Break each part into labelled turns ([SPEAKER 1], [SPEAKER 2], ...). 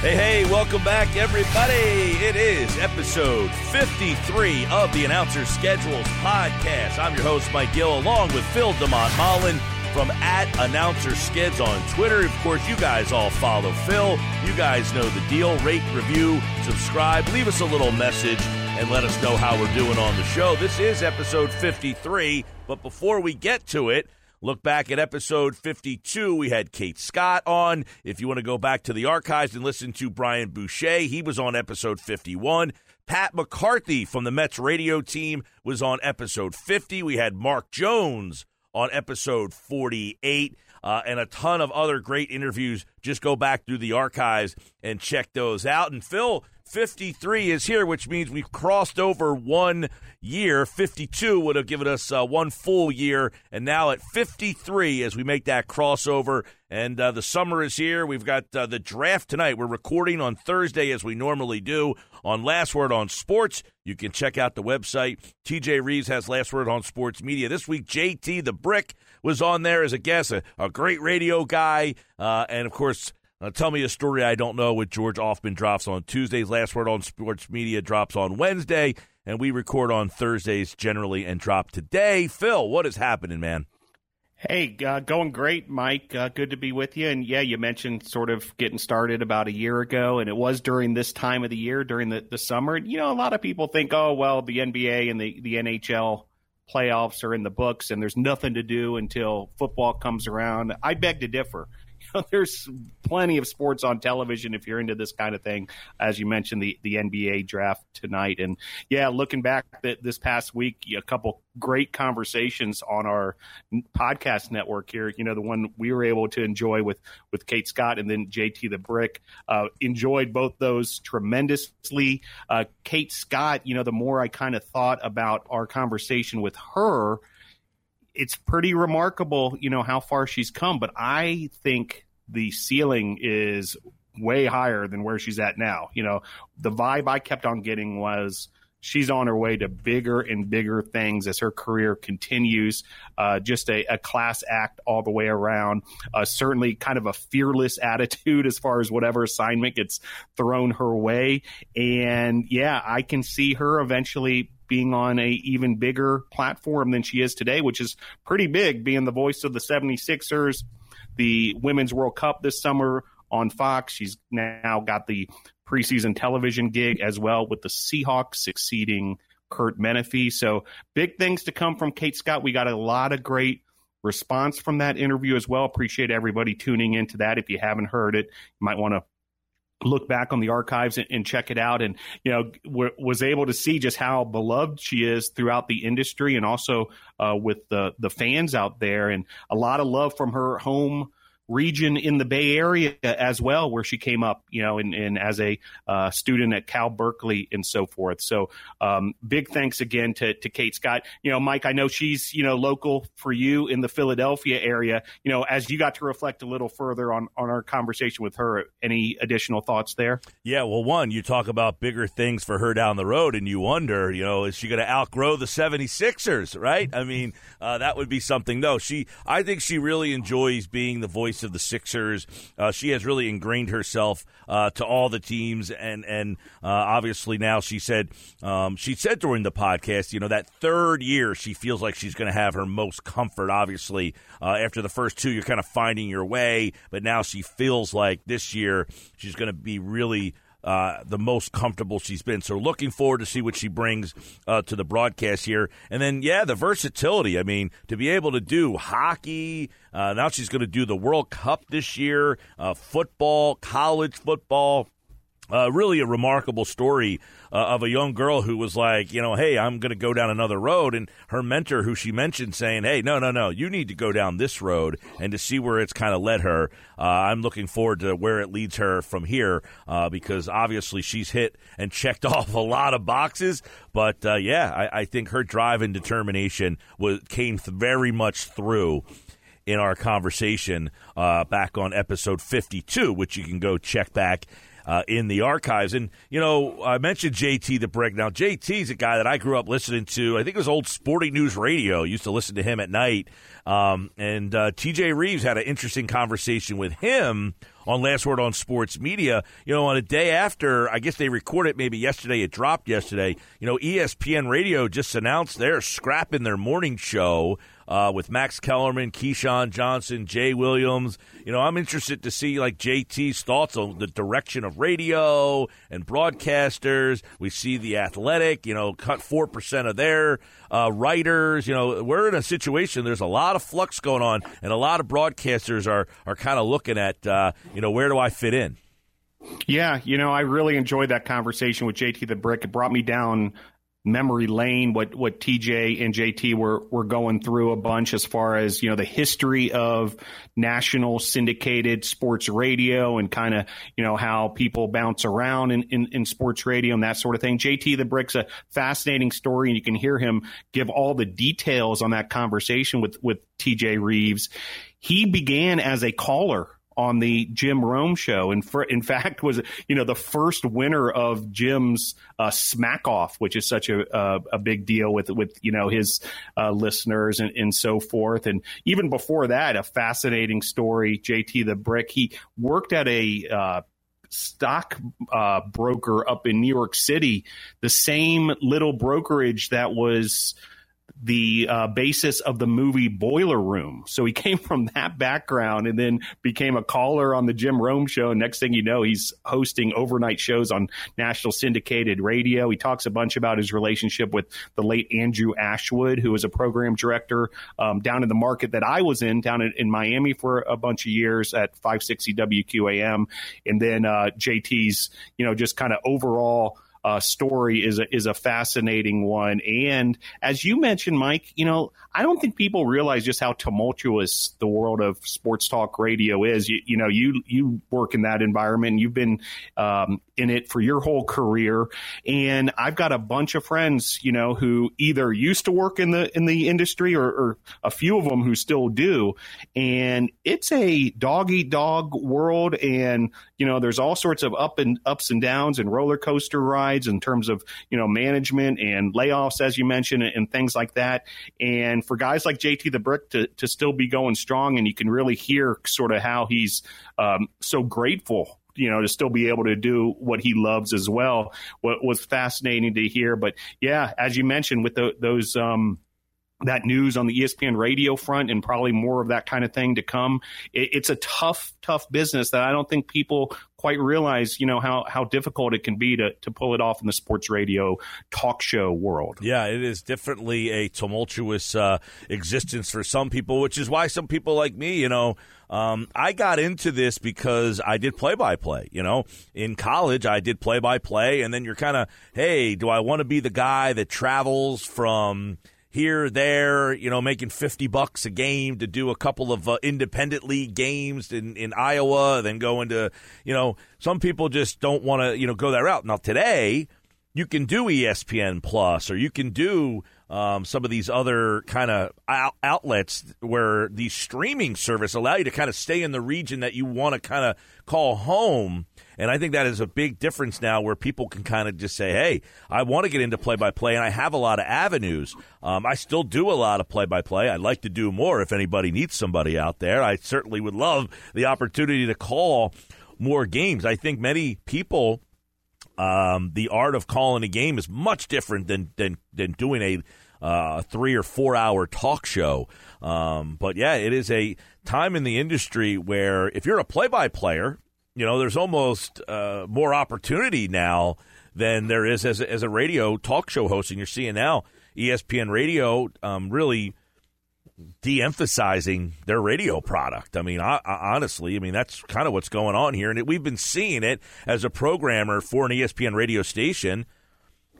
[SPEAKER 1] Hey, hey, welcome back, everybody. It is episode 53 of the Announcer Schedules podcast. I'm your host, Mike Gill, along with Phil de Montmollin from at Announcer Skids on Twitter. Of course, you guys all follow Phil. You guys know the deal. Rate, review, subscribe, leave us a little message, and let us know how we're doing on the show. This is episode 53, but before we get to it, Look back at episode 52. We had Kate Scott on. If you want to go back to the archives and listen to Brian Boucher, he was on episode 51. Pat McCarthy from the Mets radio team was on episode 50. We had Mark Jones on episode 48. Uh, and a ton of other great interviews. Just go back through the archives and check those out. And Phil, 53 is here, which means we've crossed over one year. 52 would have given us uh, one full year, and now at 53 as we make that crossover. And uh, the summer is here. We've got uh, the draft tonight. We're recording on Thursday as we normally do on Last Word on Sports. You can check out the website. TJ Reeves has Last Word on Sports Media. This week, JT the Brick was on there as a guest, a, a great radio guy. Uh, and of course, uh, tell me a story I don't know with George Offman drops on Tuesdays. Last Word on Sports Media drops on Wednesday, and we record on Thursdays generally and drop today. Phil, what is happening, man?
[SPEAKER 2] Hey, uh, going great, Mike. Uh, good to be with you. And yeah, you mentioned sort of getting started about a year ago, and it was during this time of the year, during the, the summer. And, You know, a lot of people think, oh, well, the NBA and the, the NHL playoffs are in the books and there's nothing to do until football comes around. I beg to differ. Know, there's plenty of sports on television if you're into this kind of thing. As you mentioned, the the NBA draft tonight, and yeah, looking back this past week, a couple great conversations on our podcast network here. You know, the one we were able to enjoy with with Kate Scott and then JT the Brick. Uh, enjoyed both those tremendously. Uh, Kate Scott, you know, the more I kind of thought about our conversation with her it's pretty remarkable, you know, how far she's come. But I think the ceiling is way higher than where she's at now. You know, the vibe I kept on getting was she's on her way to bigger and bigger things as her career continues. Uh, just a, a, class act all the way around. Uh, certainly, kind of a fearless attitude as far as whatever assignment gets thrown her way. And yeah, I can see her eventually being on a even bigger platform than she is today, which is pretty big, being the voice of the 76ers, the Women's World Cup this summer on Fox. She's now got the preseason television gig as well with the Seahawks succeeding Kurt Menefee. So big things to come from Kate Scott. We got a lot of great response from that interview as well. Appreciate everybody tuning into that. If you haven't heard it, you might want to look back on the archives and, and, check it out and you know w- was able to see just how beloved she is throughout the industry and also uh, with the the fans out there and a lot of love from her home region in the Bay Area as well, where she came up, you know, and, and as a uh, student at Cal Berkeley and so forth. So um, big thanks again to, to Kate Scott. You know, Mike, I know she's, you know, local for you in the Philadelphia area. You know, as you got to reflect a little further on, on our conversation with her, any additional thoughts there?
[SPEAKER 1] Yeah, well, one, you talk about bigger things for her down the road, and you wonder, you know, is she going to outgrow the 76ers, right? I mean, uh, that would be something. No, she, I think she really enjoys being the voice voice of the Sixers. Uh, she has really ingrained herself uh, to all the teams, and and uh, obviously now she said um, she said during the podcast, you know, that third year she feels like she's going to have her most comfort. Obviously, uh, after the first two, you're kind of finding your way, but now she feels like this year she's going to be really uh, the most comfortable she's been. So looking forward to see what she brings uh, to the broadcast here. And then, yeah, the versatility. I mean, to be able to do hockey. Uh, now she's going to do the World Cup this year, uh, football, college football. Uh, really a remarkable story uh, of a young girl who was like, you know, hey, I'm going to go down another road. And her mentor, who she mentioned, saying, hey, no, no, no, you need to go down this road and to see where it's kind of led her. Uh, I'm looking forward to where it leads her from here uh, because obviously she's hit and checked off a lot of boxes. But uh, yeah, I, I, think her drive and determination was came th- very much through in our conversation uh, back on episode 52, which you can go check back uh, in the archives. And, you know, I mentioned JT the Brick. Now, JT's a guy that I grew up listening to. I think it was old Sporting News Radio. I used to listen to him at night. Um, and uh, TJ Reeves had an interesting conversation with him on Last Word on Sports Media. You know, on a day after, I guess they recorded maybe yesterday, it dropped yesterday. You know, ESPN Radio just announced they're scrapping their morning show uh, with Max Kellerman, Keyshawn Johnson, Jay Williams. You know, I'm interested to see like JT's thoughts on the direction of radio and broadcasters. We see the Athletic, you know, cut four percent of their uh, writers. You know, we're in a situation. There's a lot of flux going on, and a lot of broadcasters are are kind of looking at, uh, you know, where do I fit in?
[SPEAKER 2] Yeah, you know, I really enjoyed that conversation with JT the Brick. It brought me down memory lane what what TJ and JT were were going through a bunch as far as you know the history of national syndicated sports radio and kind of you know how people bounce around in, in, in sports radio and that sort of thing. JT the Brick's a fascinating story and you can hear him give all the details on that conversation with with TJ Reeves. He began as a caller on the Jim Rome show, and for, in fact was you know the first winner of Jim's uh, Smack Off, which is such a, a, a big deal with with you know his uh, listeners and, and so forth. And even before that, a fascinating story. JT the Brick, he worked at a uh, stock uh, broker up in New York City, the same little brokerage that was the uh, basis of the movie Boiler Room. So he came from that background and then became a caller on the Jim Rome show. And next thing you know, he's hosting overnight shows on national syndicated radio. He talks a bunch about his relationship with the late Andrew Ashwood, who was a program director um, down in the market that I was in, down in, in, Miami for a bunch of years at 560 WQAM. And then uh, JT's, you know, just kind of overall uh, story is a, is a fascinating one. And as you mentioned, Mike, you know, I don't think people realize just how tumultuous the world of sports talk radio is. You, you know, you you work in that environment. You've been um, in it for your whole career, and I've got a bunch of friends, you know, who either used to work in the in the industry or, or a few of them who still do. And it's a dog eat dog world, and you know, there's all sorts of up and ups and downs and roller coaster rides in terms of you know management and layoffs, as you mentioned, and things like that. And for guys like JT the Brick to to still be going strong, and you can really hear sort of how he's um, so grateful you know to still be able to do what he loves as well what was fascinating to hear. But yeah as you mentioned with the, those um, that news on the espn radio front and probably more of that kind of thing to come it, it's a tough tough business that i don't think people quite realize, you know, how, how difficult it can be to, to pull it off in the sports radio talk show world.
[SPEAKER 1] Yeah, it is definitely a tumultuous uh, existence for some people, which is why some people like me, you know, um, I got into this because I did play by play. You know, in college, I did play by play, and then you're kind of, hey, do I want to be the guy that travels from here, there, you know, making 50 bucks a game to do a couple of uh, independent league games in, in Iowa, then go into, you know, some people just don't want to, you know, go that route. Now, today, you can do ESPN Plus or you can do um, some of these other kind of out- outlets where the streaming service allow you to kind of stay in the region that you want to kind of call home. And I think that is a big difference now where people can kind of just say, hey, I want to get into play by play, and I have a lot of avenues. Um, I still do a lot of play by play. I'd like to do more if anybody needs somebody out there. I certainly would love the opportunity to call more games. I think many people. Um, the art of calling a game is much different than than, than doing a uh, three or four hour talk show. Um, but yeah, it is a time in the industry where if you're a play by player, you know, there's almost uh, more opportunity now than there is as a, as a radio talk show host. And you're seeing now ESPN Radio um, really de-emphasizing their radio product. I mean, I, I, honestly, I mean that's kind of what's going on here, and it, we've been seeing it as a programmer for an ESPN radio station.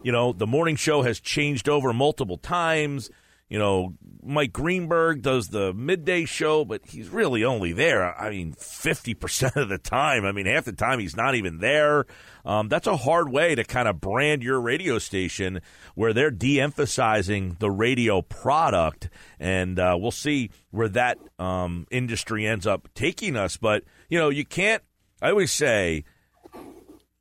[SPEAKER 1] You know, the morning show has changed over multiple times. You know, Mike Greenberg does the midday show, but he's really only there. I mean, 50% of the time. I mean, half the time he's not even there. Um, that's a hard way to kind of brand your radio station where they're de emphasizing the radio product. And uh, we'll see where that um, industry ends up taking us. But, you know, you can't, I always say,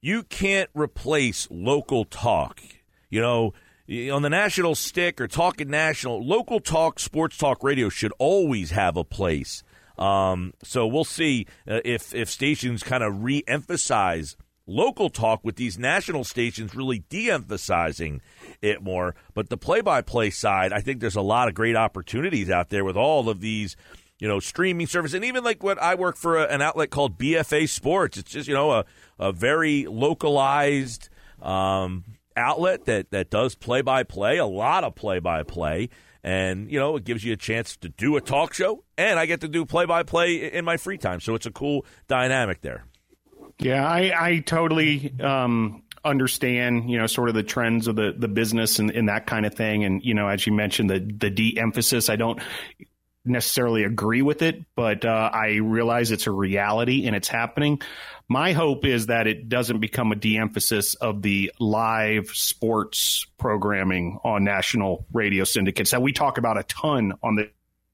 [SPEAKER 1] you can't replace local talk. You know, on the national stick or talking national, local talk, sports talk radio should always have a place. Um, so we'll see uh, if if stations kind of re-emphasize local talk with these national stations really de-emphasizing it more. But the play-by-play side, I think there's a lot of great opportunities out there with all of these you know, streaming service, and even like what I work for a, an outlet called BFA Sports. It's just you know a a very localized um, outlet that that does play by play, a lot of play by play, and you know it gives you a chance to do a talk show, and I get to do play by play in my free time. So it's a cool dynamic there.
[SPEAKER 2] Yeah, I, I totally um, understand, you know, sort of the trends of the, the business and, and that kind of thing. And, you know, as you mentioned, the, the de emphasis, I don't necessarily agree with it, but uh, I realize it's a reality and it's happening. My hope is that it doesn't become a de-emphasis of the live sports programming on national radio syndicates that we talk about a ton on the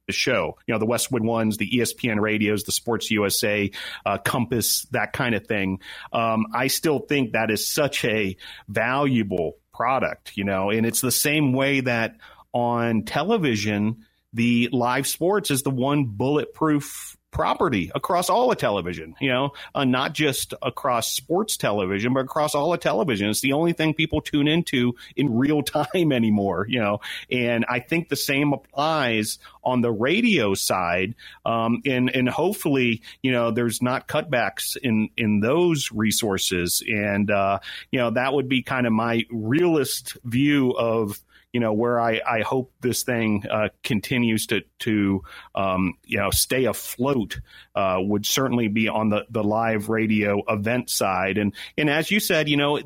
[SPEAKER 2] show. You know, the Westwood ones, the ESPN radios, the Sports USA, uh, Compass, that kind of thing. Um, I still think that is such a valuable product, you know, and it's the same way that on television, the live sports is the one bulletproof property across all of television, you know, uh, not just across sports television, but across all of television. It's the only thing people tune into in real time anymore, you know, and I think the same applies on the radio side. Um, and, and hopefully, you know, there's not cutbacks in, in those resources. And, uh, you know, that would be kind of my realist view of, you know where I, I hope this thing uh, continues to to um, you know stay afloat uh, would certainly be on the, the live radio event side. And and as you said you know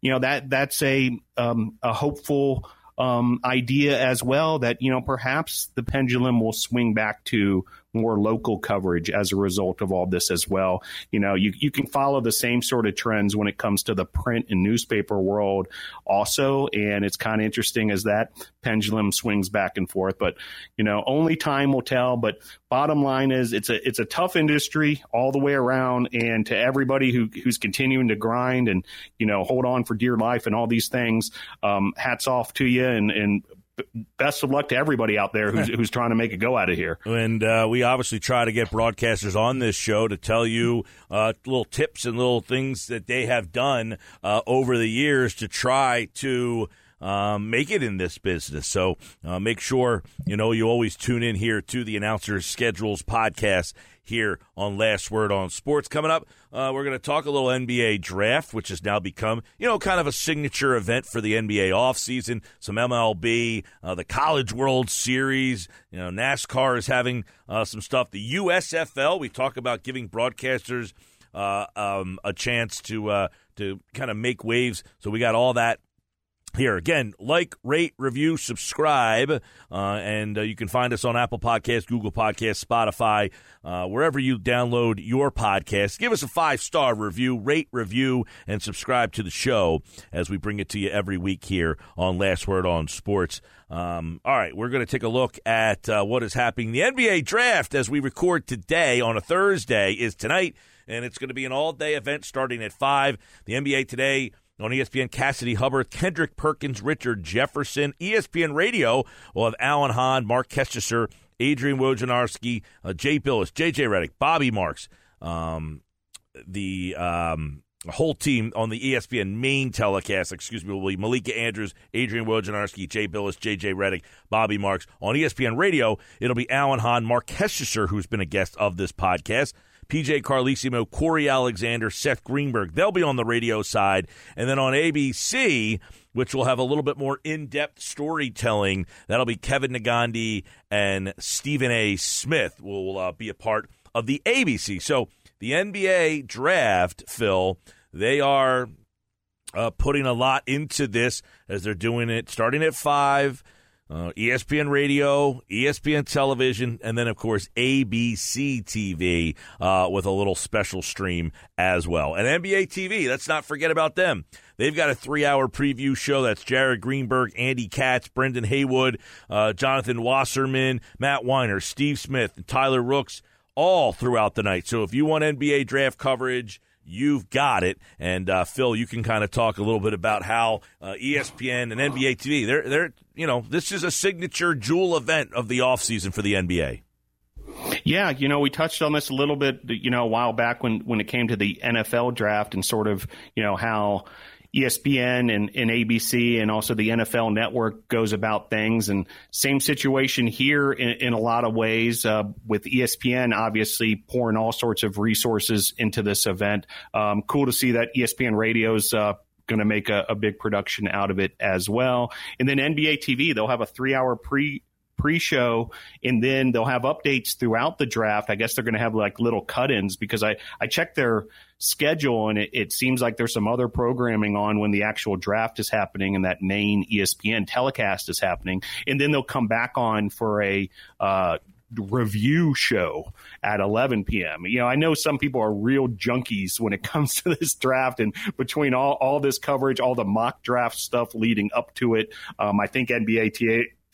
[SPEAKER 2] you know that that's a um, a hopeful um, idea as well that you know perhaps the pendulum will swing back to more local coverage as a result of all this as well. You know, you, you can follow the same sort of trends when it comes to the print and newspaper world also. And it's kind of interesting as that pendulum swings back and forth. But, you know, only time will tell. But bottom line is it's a it's a tough industry all the way around. And to everybody who who's continuing to grind and, you know, hold on for dear life and all these things, um, hats off to you and, and best of luck to everybody out there who's, who's trying to make a go out of here.
[SPEAKER 1] And uh, we obviously try to get broadcasters on this show to tell you uh, little tips and little things that they have done uh, over the years to try to. Um, make it in this business. So uh, make sure you know you always tune in here to the announcers schedules podcast here on Last Word on Sports. Coming up, uh, we're going to talk a little NBA draft, which has now become, you know, kind of a signature event for the NBA offseason. Some MLB, uh, the College World Series, you know, NASCAR is having uh, some stuff. The USFL, we talk about giving broadcasters uh, um, a chance to uh, to kind of make waves. So we got all that here again like rate review subscribe uh, and uh, you can find us on apple Podcasts, google Podcasts, spotify uh, wherever you download your podcast. Give us a five star review rate review and subscribe to the show as we bring it to you every week here on last word on sports. Um, all right we're going to take a look at uh, what is happening. The nba draft as we record today on a thursday is tonight and it's going to be an all day event starting at 5 the nba today on ESPN, Cassidy Hubbarth, Kendrick Perkins, Richard Jefferson. ESPN Radio will have Alan Hahn, Marc Kestecher, Adrian Wojnarowski, uh, Jay Bilas, JJ Redick, Bobby Marks, um, the um, whole team on the ESPN main telecast, excuse me, will be Malika Andrews, Adrian Wojnarowski, Jay Bilas, JJ Redick, Bobby Marks. On ESPN Radio, it'll be Alan Hahn, Marc Kestecher, who's been a guest of this podcast. PJ Carlesimo, Corey Alexander, Seth Greenberg. They'll be on the radio side. And then on ABC, which will have a little bit more in depth storytelling, that'll be Kevin Negandhi and Stephen A. Smith will uh, be a part of the ABC. So the NBA draft, Phil, they are uh, putting a lot into this as they're doing it starting at 5 uh, ESPN Radio, ESPN Television, and then, of course, ABC TV uh, with a little special stream as well. And NBA TV, let's not forget about them. They've got a three hour preview show. That's Jared Greenberg, Andy Katz, Brendan Haywood, uh, Jonathan Wasserman, Matt Weiner, Steve Smith, and Tyler Rooks all throughout the night. So if you want NBA draft coverage, you've got it. And uh, Phil, you can kind of talk a little bit about how uh, ESPN and NBA TV they're they're you know this is a signature jewel event of the offseason for the NBA.
[SPEAKER 2] Yeah, you know, we touched on this a little bit, you know, a while back when when it came to the NFL draft and sort of, you know, how ESPN and, and ABC and also the NFL network goes about things. And same situation here in, in a lot of ways uh, with ESPN, obviously pouring all sorts of resources into this event. Um, cool to see that ESPN Radio's uh, going to make a, a, big production out of it as well. And then NBA TV, they'll have a three hour pre pre-show and then they'll have updates throughout the draft i guess they're going to have like little cut-ins because i i checked their schedule and it, it, seems like there's some other programming on when the actual draft is happening and that main espn telecast is happening and then they'll come back on for a uh, review show at 11 p.m. You know, I know some people are real junkies when it comes to this draft, and between all, all this coverage, all the mock draft stuff leading up to it, um, I think NBA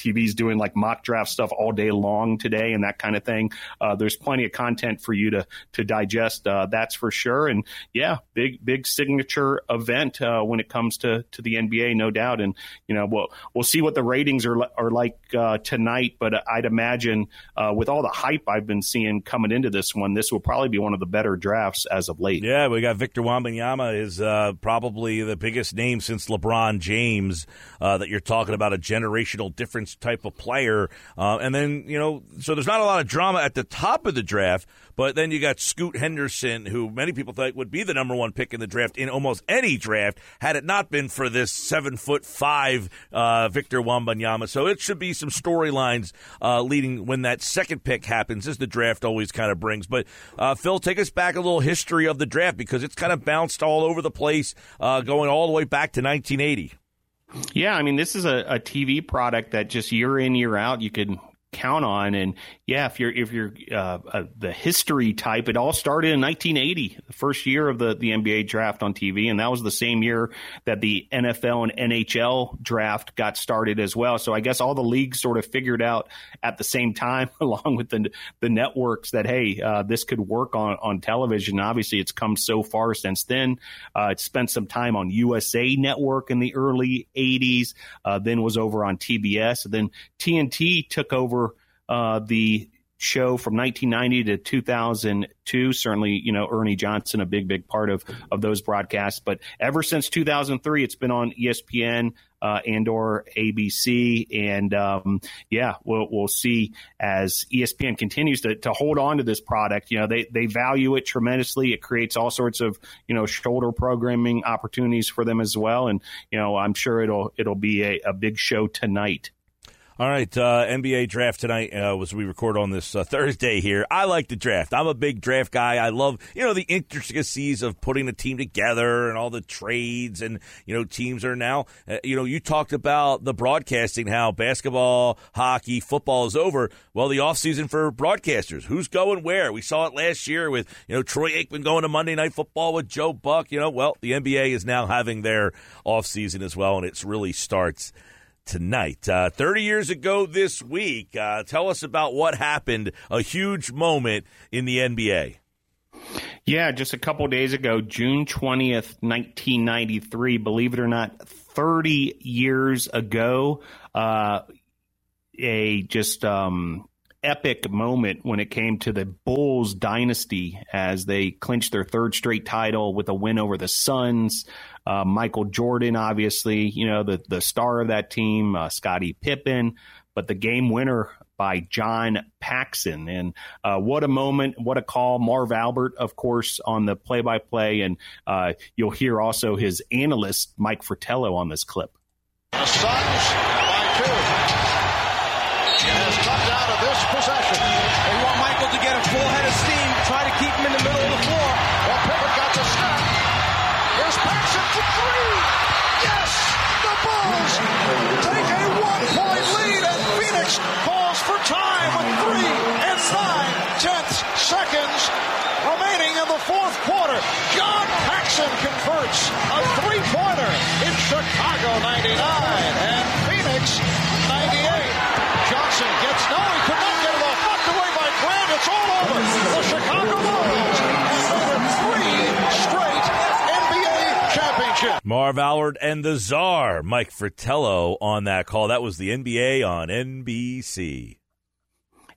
[SPEAKER 2] TV's doing like mock draft stuff all day long today and that kind of thing. Uh, there's plenty of content for you to to digest. Uh, that's for sure. And yeah, big big signature event uh, when it comes to to the NBA, no doubt. And you know, we'll we'll see what the ratings are are like uh, tonight. But I'd imagine uh, with all the hype I've been seeing coming into this one, this will probably be one of the better drafts as of late.
[SPEAKER 1] Yeah, we got Victor Wembanyama is uh, probably the biggest name since LeBron James that you're talking about a generational difference type of player. Uh, and then, you know, so there's not a lot of drama at the top of the draft, but then you got Scoot Henderson, who many people think would be the number one pick in the draft in almost any draft had it not been for this seven foot five uh, Victor Wembanyama. So it should be some storylines uh, leading when that second pick happens, as the draft always kind of brings. But uh, Phil, take us back a little history of the draft because it's kind of bounced all over the place, uh, going all the way back to 1980.
[SPEAKER 2] Yeah, I mean, this is a, a TV product that just year in year out you can count on. And yeah, if you're if you're uh, uh, the history type, it all started in 1980, the first year of the the NBA draft on TV, and that was the same year that the NFL and NHL draft got started as well. So I guess all the leagues sort of figured out at the same time, along with the the networks, that hey, uh, this could work on on television. Obviously, it's come so far since then. Uh, it spent some time on USA Network in the early 80s, uh, then was over on TBS, then TNT took over uh, the show from 1990 to 2002. Certainly, you know, Ernie Johnson, a big, big part of, of those broadcasts. But ever since 2003, it's been on ESPN uh, and or ABC. And um, yeah, we'll, we'll see as ESPN continues to, to hold on to this product. You know, they, they value it tremendously. It creates all sorts of, you know, shoulder programming opportunities for them as well. And, you know, I'm sure it'll, it'll be a, a big show tonight.
[SPEAKER 1] All right, uh, NBA draft tonight uh, as we record on this uh, Thursday here. I like the draft. I'm a big draft guy. I love you know the intricacies of putting a team together and all the trades and you know teams are now. Uh, you know you talked about the broadcasting how basketball, hockey, football is over. Well, the off season for broadcasters. Who's going where? We saw it last year with you know Troy Aikman going to Monday Night Football with Joe Buck. You know, well the NBA is now having their off season as well, and it really starts tonight. Uh, 30 years ago this week, uh, tell us about what happened, a huge moment in the NBA.
[SPEAKER 2] Yeah, just a couple days ago, June 20th, 1993, believe it or not, 30 years ago, uh, a just um, epic moment when it came to the Bulls dynasty as they clinched their third straight title with a win over the Suns. Uh, Michael Jordan, obviously, you know, the, the star of that team, uh, Scottie Pippen, but the game winner by John Paxson. And uh, what a moment, what a call. Marv Albert, of course, on the play by play. And uh, you'll hear also his analyst, Mike Fratello, on this clip.
[SPEAKER 3] The Suns by two. Has tucked out of this possession.
[SPEAKER 4] They want Michael to get a full head of steam, try to keep him in the middle of the floor.
[SPEAKER 3] Well, Pippen got the snap. Here's Paxson for three. Yes! The Bulls take a one-point lead, and Phoenix calls for time with three and nine tenths seconds remaining in the fourth quarter. John Paxson converts a three-pointer in Chicago 99 and
[SPEAKER 1] Marv Albert and the Czar, Mike Fratello, on that call. That was the NBA on NBC.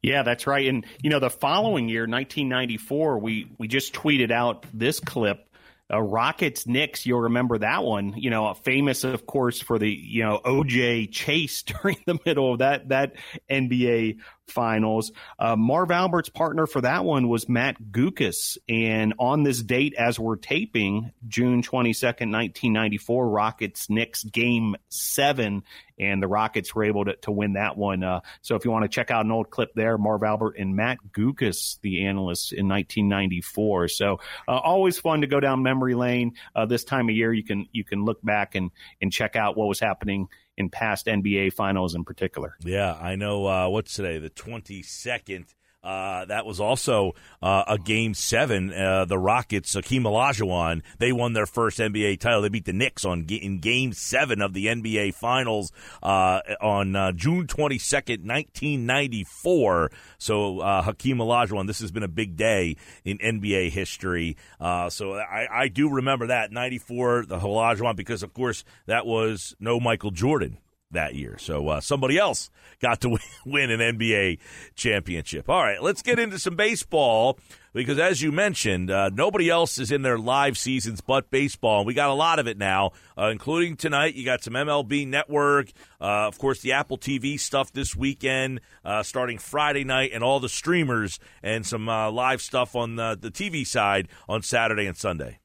[SPEAKER 2] Yeah, that's right. And you know, the following year, 1994, we we just tweeted out this clip. Uh, Rockets Knicks, you'll remember that one. You know, famous, of course, for the you know OJ chase during the middle of that that NBA finals. Uh, Marv Albert's partner for that one was Matt Guokas. And on this date, as we're taping, June 22nd, 1994, Rockets Knicks game seven. And the Rockets were able to, to win that one. Uh, so if you want to check out an old clip there, Marv Albert and Matt Guokas, the analyst in 1994. So uh, always fun to go down memory lane. Uh, this time of year, you can you can look back and and check out what was happening in past NBA finals in particular.
[SPEAKER 1] Yeah, I know. Uh, what's today? The 22nd. Uh, that was also uh, a game seven. Uh, the Rockets, Akeem Olajuwon, they won their first NBA title. They beat the Knicks on in game seven of the NBA Finals uh, on uh, June twenty second, nineteen ninety four. So uh, Hakeem Olajuwon, this has been a big day in NBA history. so I, I, do remember that ninety four, the Olajuwon, because of course that was no Michael Jordan that year. So uh, somebody else got to win an NBA championship. All right, let's get into some baseball because, as you mentioned, uh, nobody else is in their live seasons but baseball. And We got a lot of it now, uh, including tonight. You got some MLB Network, uh, of course, the Apple TV stuff this weekend, uh, starting Friday night, and all the streamers and some uh, live stuff on the, the TV side on Saturday and Sunday.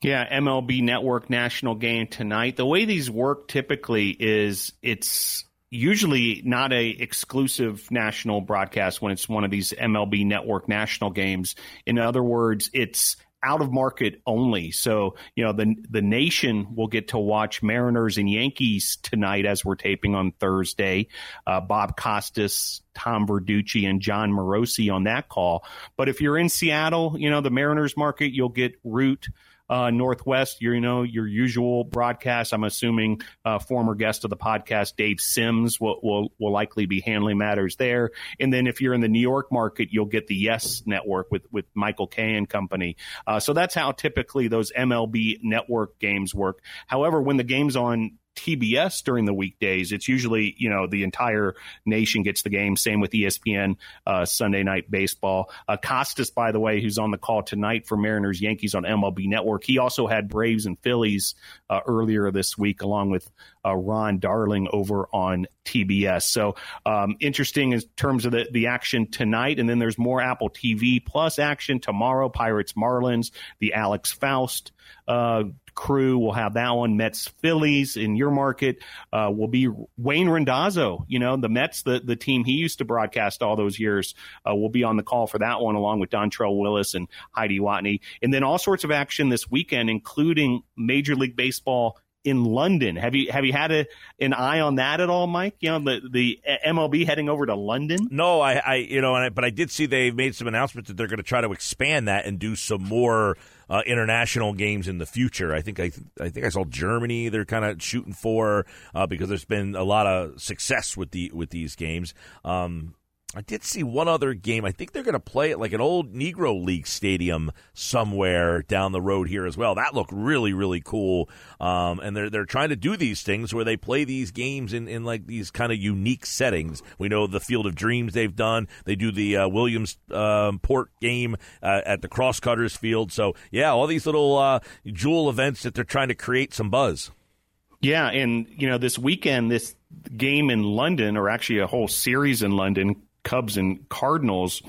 [SPEAKER 2] Yeah, MLB Network national game tonight. The way these work typically is it's usually not a exclusive national broadcast when it's one of these MLB Network national games. In other words, it's out of market only. So, you know, the the nation will get to watch Mariners and Yankees tonight as we're taping on Thursday. Uh, Bob Costas, Tom Verducci, and John Morosi on that call. But if you're in Seattle, you know, the Mariners market, you'll get Root uh, Northwest, you know, your usual broadcast. I'm assuming uh, former guest of the podcast, Dave Sims, will, will, will likely be handling matters there. And then if you're in the New York market, you'll get the Yes Network with, with Michael Kay and company. Uh, so that's how typically those MLB network games work. However, when the game's on TBS during the weekdays, it's usually you know the entire nation gets the game. Same with ESPN uh, Sunday Night Baseball. Uh, Costas, by the way, who's on the call tonight for Mariners Yankees on MLB Network, he also had Braves and Phillies uh, earlier this week, along with uh, Ron Darling over on TBS. So um, interesting in terms of the, the action tonight. And then there's more Apple TV Plus action tomorrow Pirates Marlins, the Alex Faust uh, crew will have that one. Mets Phillies in your market uh, will be Wayne Randazzo. You know the Mets, the the team he used to broadcast all those years, uh, will be on the call for that one along with Dontrelle Willis and Heidi Watney, and then all sorts of action this weekend, including Major League Baseball in London. Have you have you had a, an eye on that at all, Mike? You know the the MLB heading over to London.
[SPEAKER 1] No, I, I you know, I, but I did see they made some announcements that they're going to try to expand that and do some more uh, international games in the future. I think I, I think I saw Germany. They're kind of shooting for uh, because there's been a lot of success with the with these games. Um, I did see one other game. I think they're going to play at like an old Negro League stadium somewhere down the road here as well. That looked really, really cool. Um, and they're they're trying to do these things where they play these games in, in like these kind of unique settings. We know the Field of Dreams they've done. They do the uh, Williams um, Port game uh, at the Crosscutters Field. So yeah, all these little uh, jewel events that they're trying to create some buzz.
[SPEAKER 2] Yeah, and you know this weekend, this game in London, or actually a whole series in London, Cubs and Cardinals.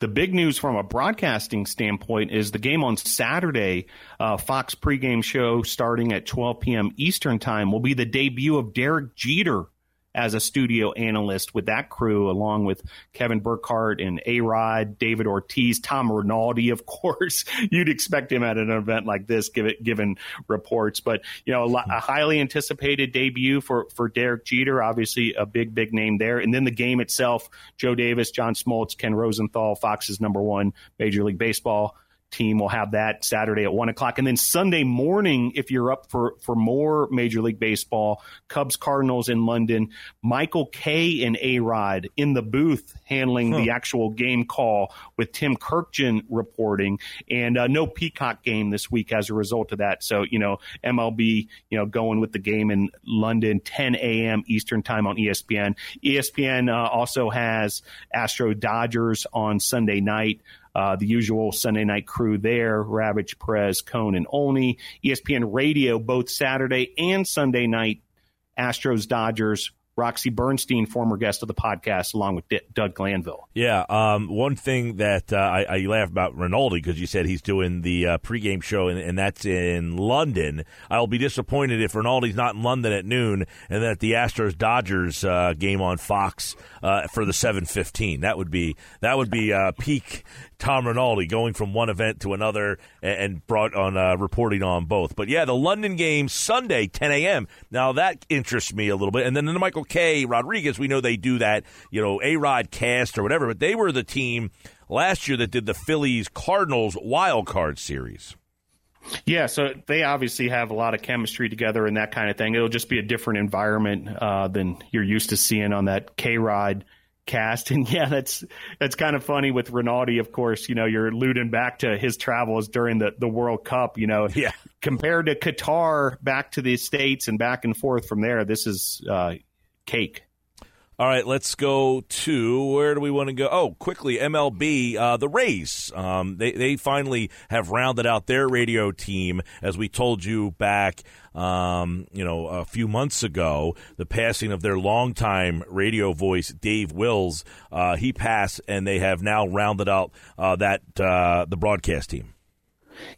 [SPEAKER 2] The big news from a broadcasting standpoint is the game on Saturday, uh, Fox pregame show starting at 12 p.m. Eastern time will be the debut of Derek Jeter as a studio analyst with that crew, along with Kevin Burkhardt and A Rod, David Ortiz, Tom Rinaldi, of course. You'd expect him at an event like this, given, reports. But, you know, a, a, highly anticipated debut for, for Derek Jeter, obviously a big, big name there. And then the game itself, Joe Davis, John Smoltz, Ken Rosenthal, Fox's number one Major League Baseball team will have that Saturday at one o'clock, and then Sunday morning, if you're up for for more Major League Baseball, Cubs Cardinals in London, Michael Kay and A Rod in the booth handling huh. the actual game call with Tim Kurkjian reporting, and uh, no Peacock game this week as a result of that. So you know MLB, you know going with the game in London, 10 a.m. Eastern time on ESPN. ESPN uh, also has Astro Dodgers on Sunday night. Uh, the usual Sunday night crew there, Ravech, Perez, Cone, and Olney. ESPN Radio both Saturday and Sunday night, Astros, Dodgers, Roxy Bernstein, former guest of the podcast, along with D- Doug Glanville.
[SPEAKER 1] Yeah, um, one thing that uh, I, I, laugh about Rinaldi because you said he's doing the uh, pregame show, and, and, that's in London. I'll be disappointed if Rinaldi's not in London at noon, and that the Astros Dodgers uh, game on Fox uh, for the seven fifteen. That would be that would be uh, peak Tom Rinaldi going from one event to another and, brought on uh, reporting on both. But yeah, the London game Sunday, 10 a.m. Now that interests me a little bit. And then the Michael Kay Rodriguez, we know they do that, you know, A Rod cast or whatever, but they were the team last year that did the Phillies Cardinals wild card series.
[SPEAKER 2] Yeah, so they obviously have a lot of chemistry together and that kind of thing. It'll just be a different environment uh, than you're used to seeing on that K Rod cast. And yeah, that's that's kind of funny with Rinaldi. Of course, you know you're alluding back to his travels during the the World Cup. You know,
[SPEAKER 1] yeah.
[SPEAKER 2] Compared to Qatar, back to the states and back and forth from there, this is uh, cake.
[SPEAKER 1] All right, let's go to where do we want to go? Oh, quickly, MLB, uh, the Rays. Um, they they finally have rounded out their radio team, as we told you back, um, you know, a few months ago. The passing of their longtime radio voice, Dave Wills, uh, he passed, and they have now rounded out uh, that uh, the broadcast team.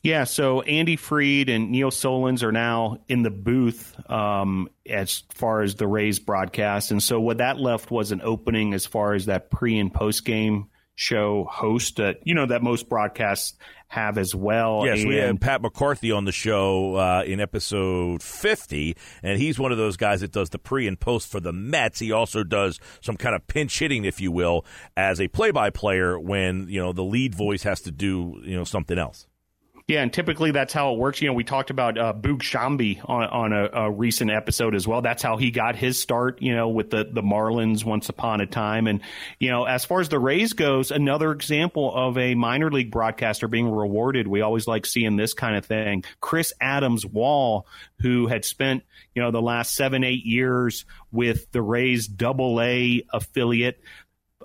[SPEAKER 2] Yeah, so Andy Freed and Neil Solondz are now in the booth um, as far as the Rays broadcast, and so what that left was an opening as far as that pre and post game show host that you know that most broadcasts have as well.
[SPEAKER 1] Yes, and, we had Pat McCarthy on the show uh, in episode 50, and he's one of those guys that does the pre and post for the Mets. He also does some kind of pinch hitting, if you will, as a play by player when you know the lead voice has to do you know something else.
[SPEAKER 2] Yeah, and typically that's how it works. You know, we talked about uh, Boog Sciambi on, on a, a, recent episode as well. That's how he got his start, you know, with the, the Marlins once upon a time. And, you know, as far as the Rays goes, another example of a minor league broadcaster being rewarded. We always like seeing this kind of thing. Chris Adams Wall, who had spent, you know, the last seven, eight years with the Rays double A affiliate,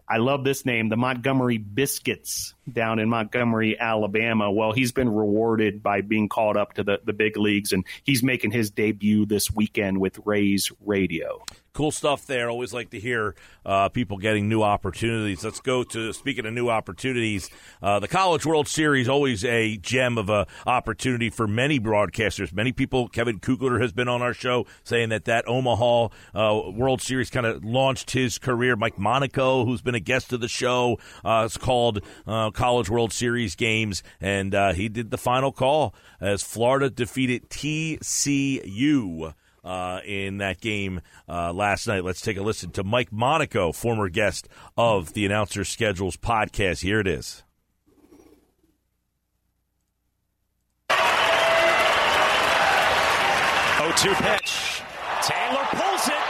[SPEAKER 2] I love this name, the Montgomery Biscuits down in Montgomery, Alabama. Well, he's been rewarded by being called up to the, the big leagues, and he's making his debut this weekend with Rays Radio
[SPEAKER 1] cool stuff there. Always like to hear uh, people getting new opportunities. Let's go to speaking of new opportunities. Uh, the College World Series always a gem of a opportunity for many broadcasters. Many people. Kevin Kugler has been on our show saying that that Omaha uh, World Series kind of launched his career. Mike Monaco, who's been a guest of the show, uh, it's called uh, College World Series games, and uh, he did the final call as Florida defeated TCU uh, in that game uh, last night. Let's take a listen to Mike Monaco, former guest of the Announcer Schedules podcast. Here it is.
[SPEAKER 5] O two pitch. Taylor pulls it.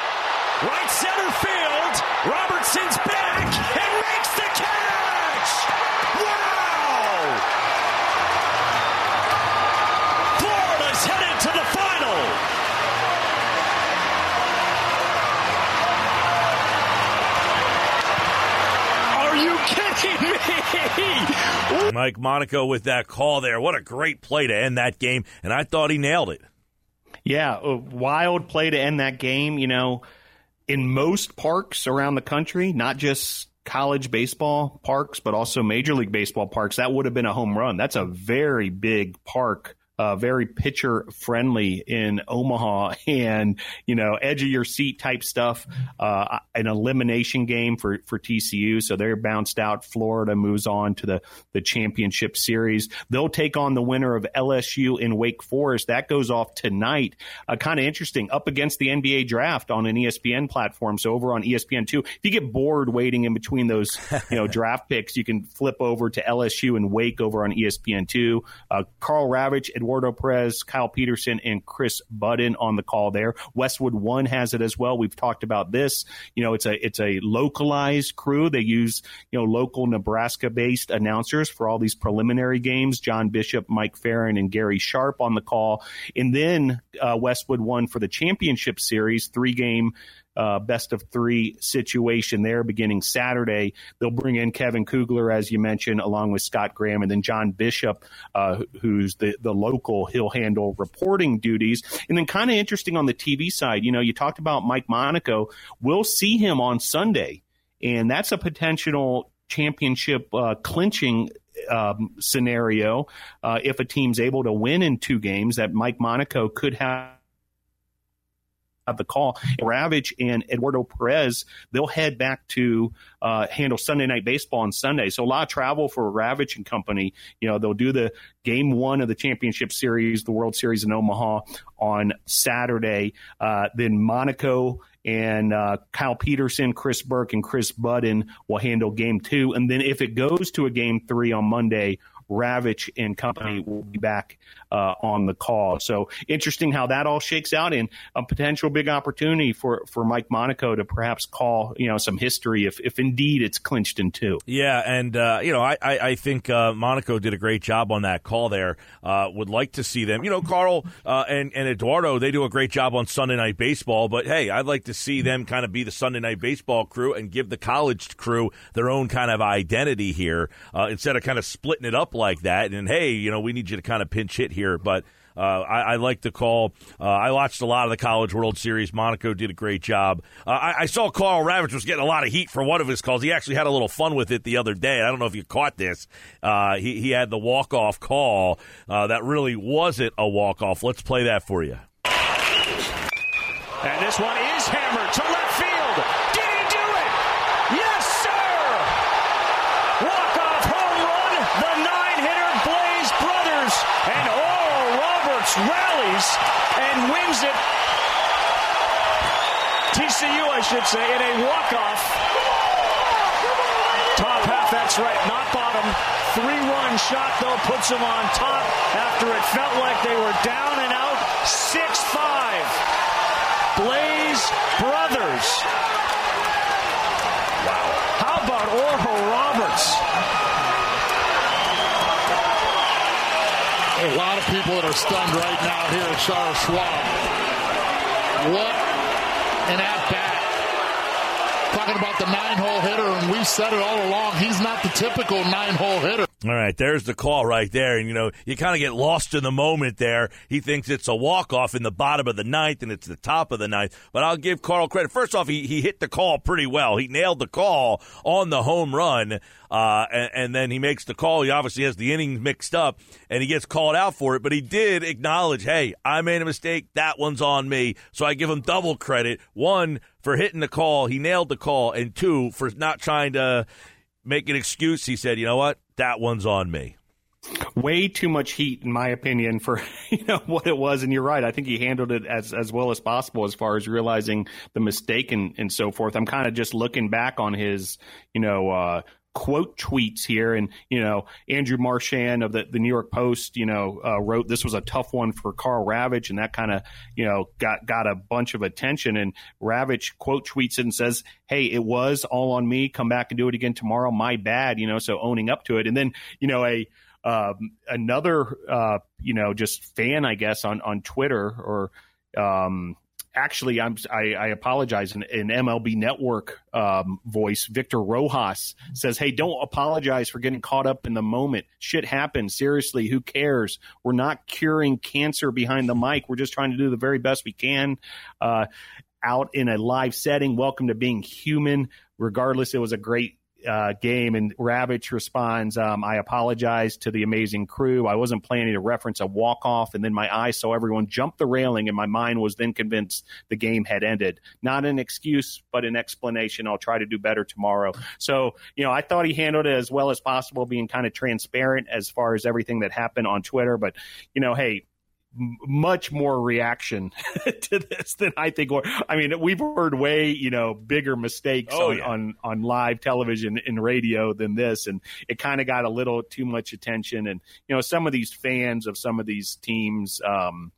[SPEAKER 5] Right center field. Robertson's back and makes the catch. Wow! Florida's headed to the final.
[SPEAKER 1] Mike Monaco with that call there. What a great play to end that game, and I thought he nailed it.
[SPEAKER 2] Yeah, a wild play to end that game. You know, in most parks around the country, not just college baseball parks, but also Major League Baseball parks, that would have been a home run. That's a very big park uh, very pitcher friendly in Omaha and, you know, edge of your seat type stuff, uh, an elimination game for, for TCU. So they're bounced out. Florida moves on to the, the championship series. They'll take on the winner of LSU in Wake Forest. That goes off tonight. Uh, kind of interesting up against the NBA draft on an ESPN platform. So over on ESPN2, if you get bored waiting in between those, you know, draft picks, you can flip over to LSU and Wake over on ESPN2. Uh, Karl Ravech, Eduardo Perez, Kyle Peterson, and Chris Budden on the call there. Westwood One has it as well. We've talked about this. You know, it's a it's a localized crew. They use you know local Nebraska based announcers for all these preliminary games. John Bishop, Mike Farron, and Gary Sharp on the call, and then uh, Westwood One for the championship series, three game uh, best of three situation there beginning Saturday. They'll bring in Kevin Kugler, as you mentioned, along with Scott Graham, and then John Bishop, uh, who's the, the local, he'll handle reporting duties. And then kind of interesting on the TV side, you know, you talked about Mike Monaco. We'll see him on Sunday, and that's a potential championship uh, clinching um, scenario. Uh, if a team's able to win in two games, that Mike Monaco could have the call. Ravech and Eduardo Perez, they'll head back to uh, handle Sunday night baseball on Sunday. So a lot of travel for Ravech and company. You know, they'll do the game one of the championship series, the World Series in Omaha on Saturday. Uh, then Monaco and uh, Kyle Peterson, Chris Burke, and Chris Budden will handle game two. And then if it goes to a game three on Monday, Ravech and company will be back uh, on the call. So interesting how that all shakes out, and a potential big opportunity for for Mike Monaco to perhaps call you know some history if if indeed it's clinched in two.
[SPEAKER 1] Yeah, and uh, you know I I, I think uh, Monaco did a great job on that call there. Uh, would like to see them. You know, Karl uh, and and Eduardo they do a great job on Sunday Night Baseball, but hey, I'd like to see them kind of be the Sunday Night Baseball crew and give the college crew their own kind of identity here uh, instead of kind of splitting it up like that. And hey, you know, we need you to kind of pinch hit here, but. Uh, I, I, like the call. Uh, I watched a lot of the College World Series. Monaco did a great job. Uh, I, I, saw Karl Ravech was getting a lot of heat for one of his calls. He actually had a little fun with it the other day. I don't know if you caught this. Uh, he, he, had the walk off call uh, that really wasn't a walk off. Let's play that for you.
[SPEAKER 5] And this one is hammered to left and wins it. TCU, I should say, in a walk-off. Top half, that's right, not bottom. 3-1 shot, though, puts them on top after it felt like they were down and out. 6-5. Blaze Brothers. Wow. How about Orho Roberts?
[SPEAKER 6] a lot of people that are stunned right now here at Charles Schwab. What an at bat. talking about the nine hole hitter, and we've said it all along. He's not the typical nine hole hitter.
[SPEAKER 1] All right, there's the call right there. And, you know, you kind of get lost in the moment there. He thinks it's a walk off in the bottom of the ninth and it's the top of the ninth. But I'll give Karl credit. First off, he, he hit the call pretty well. He nailed the call on the home run. Uh, and, and then he makes the call. He obviously has the innings mixed up and he gets called out for it. But he did acknowledge, hey, I made a mistake. That one's on me. So I give him double credit. One, for hitting the call. He nailed the call. And two, for not trying to make an excuse. He said, you know what? that one's on me.
[SPEAKER 2] Way too much heat, in my opinion, for you know what it was. And you're right. I think he handled it as as well as possible as far as realizing the mistake and, and so forth. I'm kind of just looking back on his, you know, uh, quote tweets here. And, you know, Andrew Marchand of the, the New York Post, you know, uh, wrote this was a tough one for Carl Ravech. And that kind of, you know, got, got a bunch of attention. And Ravech quote tweets it and says, Hey, it was all on me. Come back and do it again tomorrow. My bad, you know, so owning up to it. And then, you know, a, um, another, uh, you know, just fan, I guess, on, on Twitter or, um, actually, I'm I, I apologize. An, MLB Network um, voice, Victor Rojas, says, "Hey, don't apologize for getting caught up in the moment. Shit happens. Seriously, who cares? We're not curing cancer behind the mic. We're just trying to do the very best we can." Uh, out in a live setting. Welcome to being human. Regardless, it was a great uh, game, and Ravech responds, um, "I apologize to the amazing crew. I wasn't planning to reference a walk off, and then my eyes saw everyone jump the railing, and my mind was then convinced the game had ended. Not an excuse, but an explanation. I'll try to do better tomorrow." So, you know, I thought he handled it as well as possible, being kind of transparent as far as everything that happened on Twitter. But, you know, hey, much more reaction to this than I think. Or I mean, we've heard way you know bigger mistakes oh, on, yeah. on, on live television and radio than this, and it kind of got a little too much attention. And you know, some of these fans of some of these teams. Um,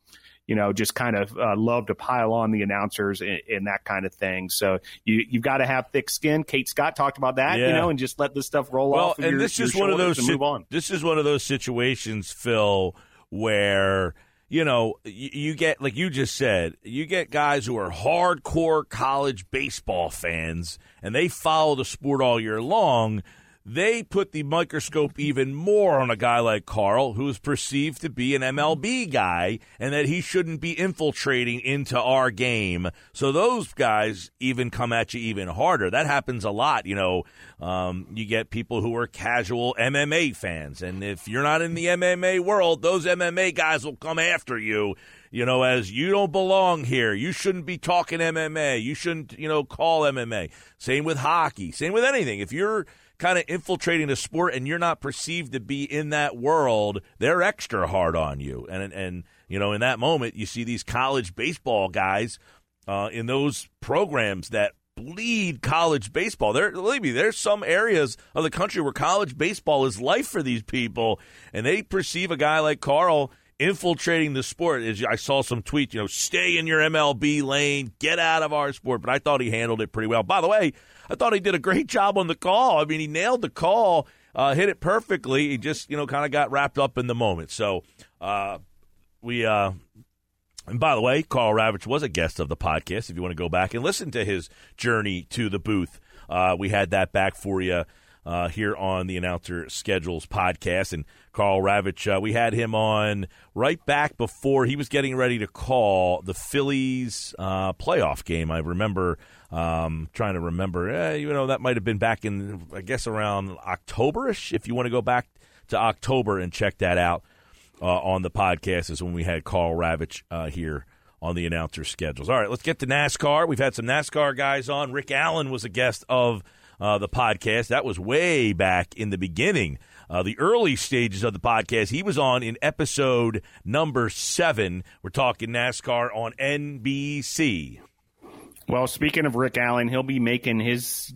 [SPEAKER 2] you know, just kind of uh, love to pile on the announcers and, and that kind of thing. So you you've got to have thick skin. Kate Scott talked about that, yeah. you know, and just let this stuff roll
[SPEAKER 1] well,
[SPEAKER 2] off.
[SPEAKER 1] and
[SPEAKER 2] your,
[SPEAKER 1] this is one of those. Si- move on. This is one of those situations, Phil, where you know, you, get, like you just said, you get guys who are hardcore college baseball fans and they follow the sport all year long they put the microscope even more on a guy like Karl, who is perceived to be an MLB guy, and that he shouldn't be infiltrating into our game. So those guys even come at you even harder. That happens a lot. You know, um, you get people who are casual MMA fans, and if you're not in the MMA world, those MMA guys will come after you you know, as you don't belong here. You shouldn't be talking MMA. You shouldn't, you know, call MMA. Same with hockey. Same with anything. If you're kind of infiltrating the sport and you're not perceived to be in that world, they're extra hard on you. And and you know, in that moment, you see these college baseball guys uh, in those programs that bleed college baseball. There, believe me, there's some areas of the country where college baseball is life for these people, and they perceive a guy like Karl infiltrating the sport. Is I saw some tweets, you know, stay in your MLB lane, get out of our sport. But I thought he handled it pretty well. By the way, I thought he did a great job on the call. I mean, he nailed the call, uh, hit it perfectly. He just, you know, kind of got wrapped up in the moment. So uh, we. Uh, and by the way, Karl Ravech was a guest of the podcast. If you want to go back and listen to his journey to the booth, uh, we had that back for you uh, here on the Announcer Schedules podcast. And Karl Ravech, uh, we had him on right back before he was getting ready to call the Phillies uh, playoff game. I remember um, trying to remember, eh, you know, that might have been back in, I guess, around Octoberish. If you want to go back to October and check that out uh, on the podcast, is when we had Karl Ravech uh, here on the announcer schedules. All right, let's get to NASCAR. We've had some NASCAR guys on. Rick Allen was a guest of uh, the podcast. That was way back in the beginning, uh, the early stages of the podcast. He was on in episode number seven. We're talking NASCAR on NBC.
[SPEAKER 2] Well, speaking of Rick Allen, he'll be making his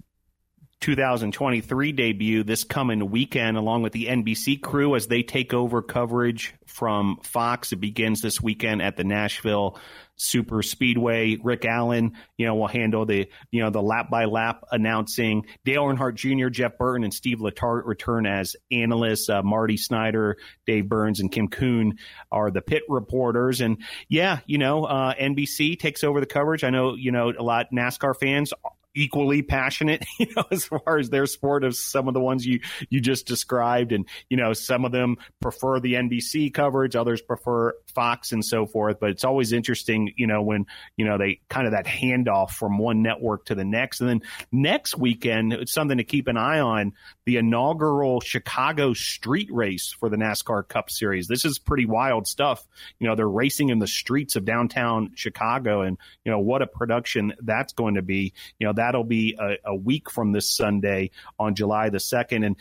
[SPEAKER 2] 2023 debut this coming weekend along with the NBC crew as they take over coverage from Fox. It begins this weekend at the Nashville Super Speedway. Rick Allen, you know, will handle the, you know, the lap by lap announcing. Dale Earnhardt Jr., Jeff Burton, and Steve Letarte return as analysts. Uh, Marty Snider, Dave Burns, and Kim Coon are the pit reporters. And yeah, you know, uh, NBC takes over the coverage. I know, you know, a lot NASCAR fans equally passionate, you know, as far as their sport as some of the ones you you just described, and you know, some of them prefer the NBC coverage, others prefer Fox, and so forth. But it's always interesting, you know, when you know they kind of that handoff from one network to the next, and then next weekend it's something to keep an eye on the inaugural Chicago street race for the NASCAR Cup Series. This is pretty wild stuff. You know, they're racing in the streets of downtown Chicago, and you know what a production that's going to be. You know, that'll be a, a week from this Sunday on July the second, and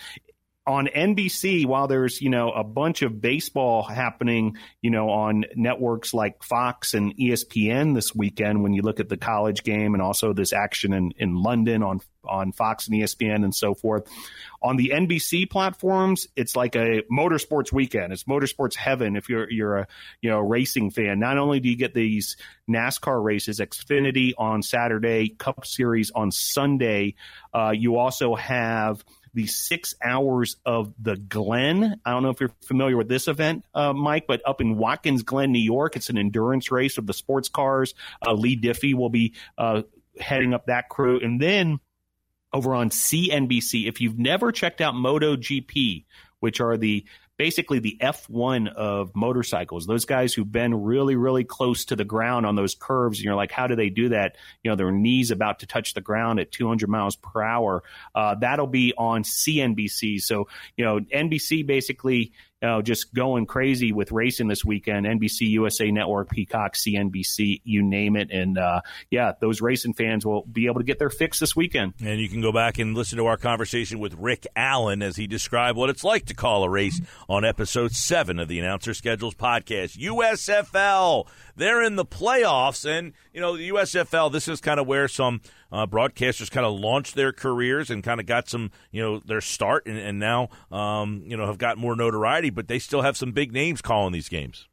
[SPEAKER 2] on NBC, while there's you know a bunch of baseball happening, you know on networks like Fox and ESPN this weekend, when you look at the college game and also this action in, in London on on Fox and ESPN and so forth, on the NBC platforms, it's like a motorsports weekend. It's motorsports heaven if you're you're a you know racing fan. Not only do you get these NASCAR races, Xfinity on Saturday, Cup Series on Sunday, uh, you also have the six hours of the Glen. I don't know if you're familiar with this event, uh, Mike, but up in Watkins Glen, New York, it's an endurance race of the sports cars. Uh, Leigh Diffey will be uh, heading up that crew. And then over on CNBC, if you've never checked out MotoGP, which are the basically the F1 of motorcycles. Those guys who've been really, really close to the ground on those curves, and you're like, how do they do that? You know, their knees about to touch the ground at 200 miles per hour. Uh, that'll be on CNBC. So, you know, NBC basically know, just going crazy with racing this weekend. NBC, USA Network, Peacock, CNBC, you name it. And uh, yeah, those racing fans will be able to get their fix this weekend.
[SPEAKER 1] And you can go back and listen to our conversation with Rick Allen as he described what it's like to call a race on episode seven of the Announcer Schedules podcast. USFL, they're in the playoffs. And, you know, the USFL, this is kind of where some uh, broadcasters kind of launched their careers and kind of got some, you know, their start and, and now, um, you know, have got more notoriety, but they still have some big names calling these games.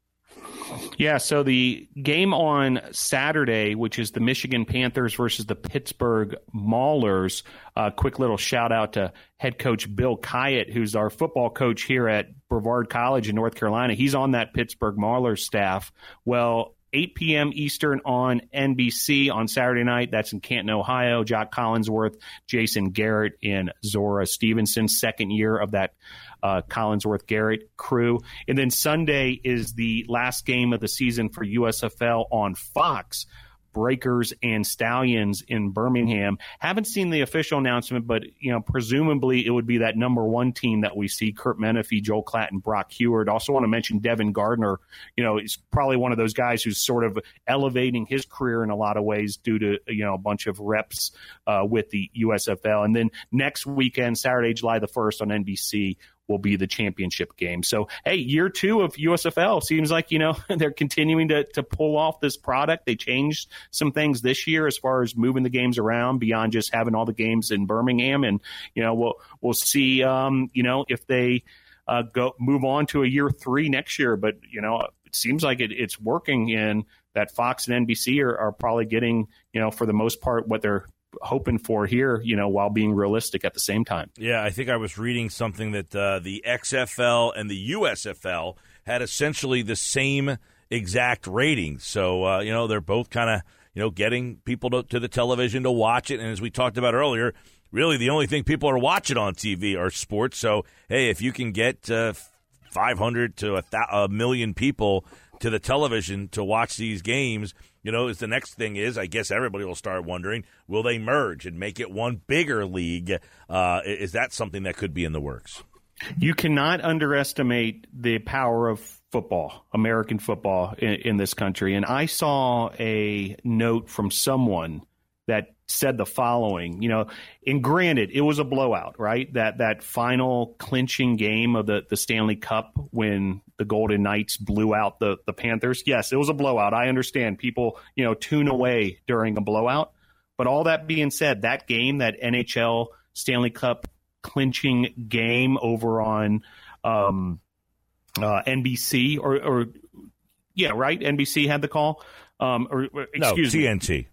[SPEAKER 2] Yeah, so the game on Saturday, which is the Michigan Panthers versus the Pittsburgh Maulers, a uh, quick little shout out to head coach Bill Kyatt, who's our football coach here at Brevard College in North Carolina. He's on that Pittsburgh Maulers staff. Well, 8 p.m. Eastern on NBC on Saturday night. That's in Canton, Ohio. Jac Collinsworth, Jason Garrett, and Zora Stephenson, second year of that uh, Collinsworth Garrett crew. And then Sunday is the last game of the season for USFL on Fox. Breakers and Stallions in Birmingham. Haven't seen the official announcement, but you know, presumably it would be that number one team that we see: Curt Menefee, Joel Klatt, and Brock Huard. Also, want to mention Devin Gardner. You know, he's probably one of those guys who's sort of elevating his career in a lot of ways due to you know a bunch of reps uh, with the USFL. And then next weekend, Saturday, July the first on NBC, will be the championship game. So, hey, year two of USFL seems like, you know, they're continuing to, to pull off this product. They changed some things this year as far as moving the games around beyond just having all the games in Birmingham. And, you know, we'll, we'll see, um, you know, if they uh, go move on to a year three next year. But, you know, it seems like it, it's working in that Fox and NBC are, are probably getting, you know, for the most part, what they're hoping for here, you know, while being realistic at the same time.
[SPEAKER 1] Yeah, I think I was reading something that uh, the XFL and the USFL had essentially the same exact ratings. So, uh, you know, they're both kind of, you know, getting people to, to, the television to watch it. And as we talked about earlier, really the only thing people are watching on TV are sports. So, hey, if you can get uh, 500 to a, th- a million people to the television to watch these games – you know, is the next thing is I guess everybody will start wondering will they merge and make it one bigger league? Uh, is that something that could be in the works?
[SPEAKER 2] You cannot underestimate the power of football, American football in, in this country. And I saw a note from someone that said the following, you know, and granted, it was a blowout, right? That that final clinching game of the, the Stanley Cup when the Golden Knights blew out the, the Panthers. Yes, it was a blowout. I understand people, you know, tune away during a blowout. But all that being said, that game, that NHL Stanley Cup clinching game over on um, uh, NBC or, or yeah, right? NBC had the call. Um, or, or excuse
[SPEAKER 1] no, TNT.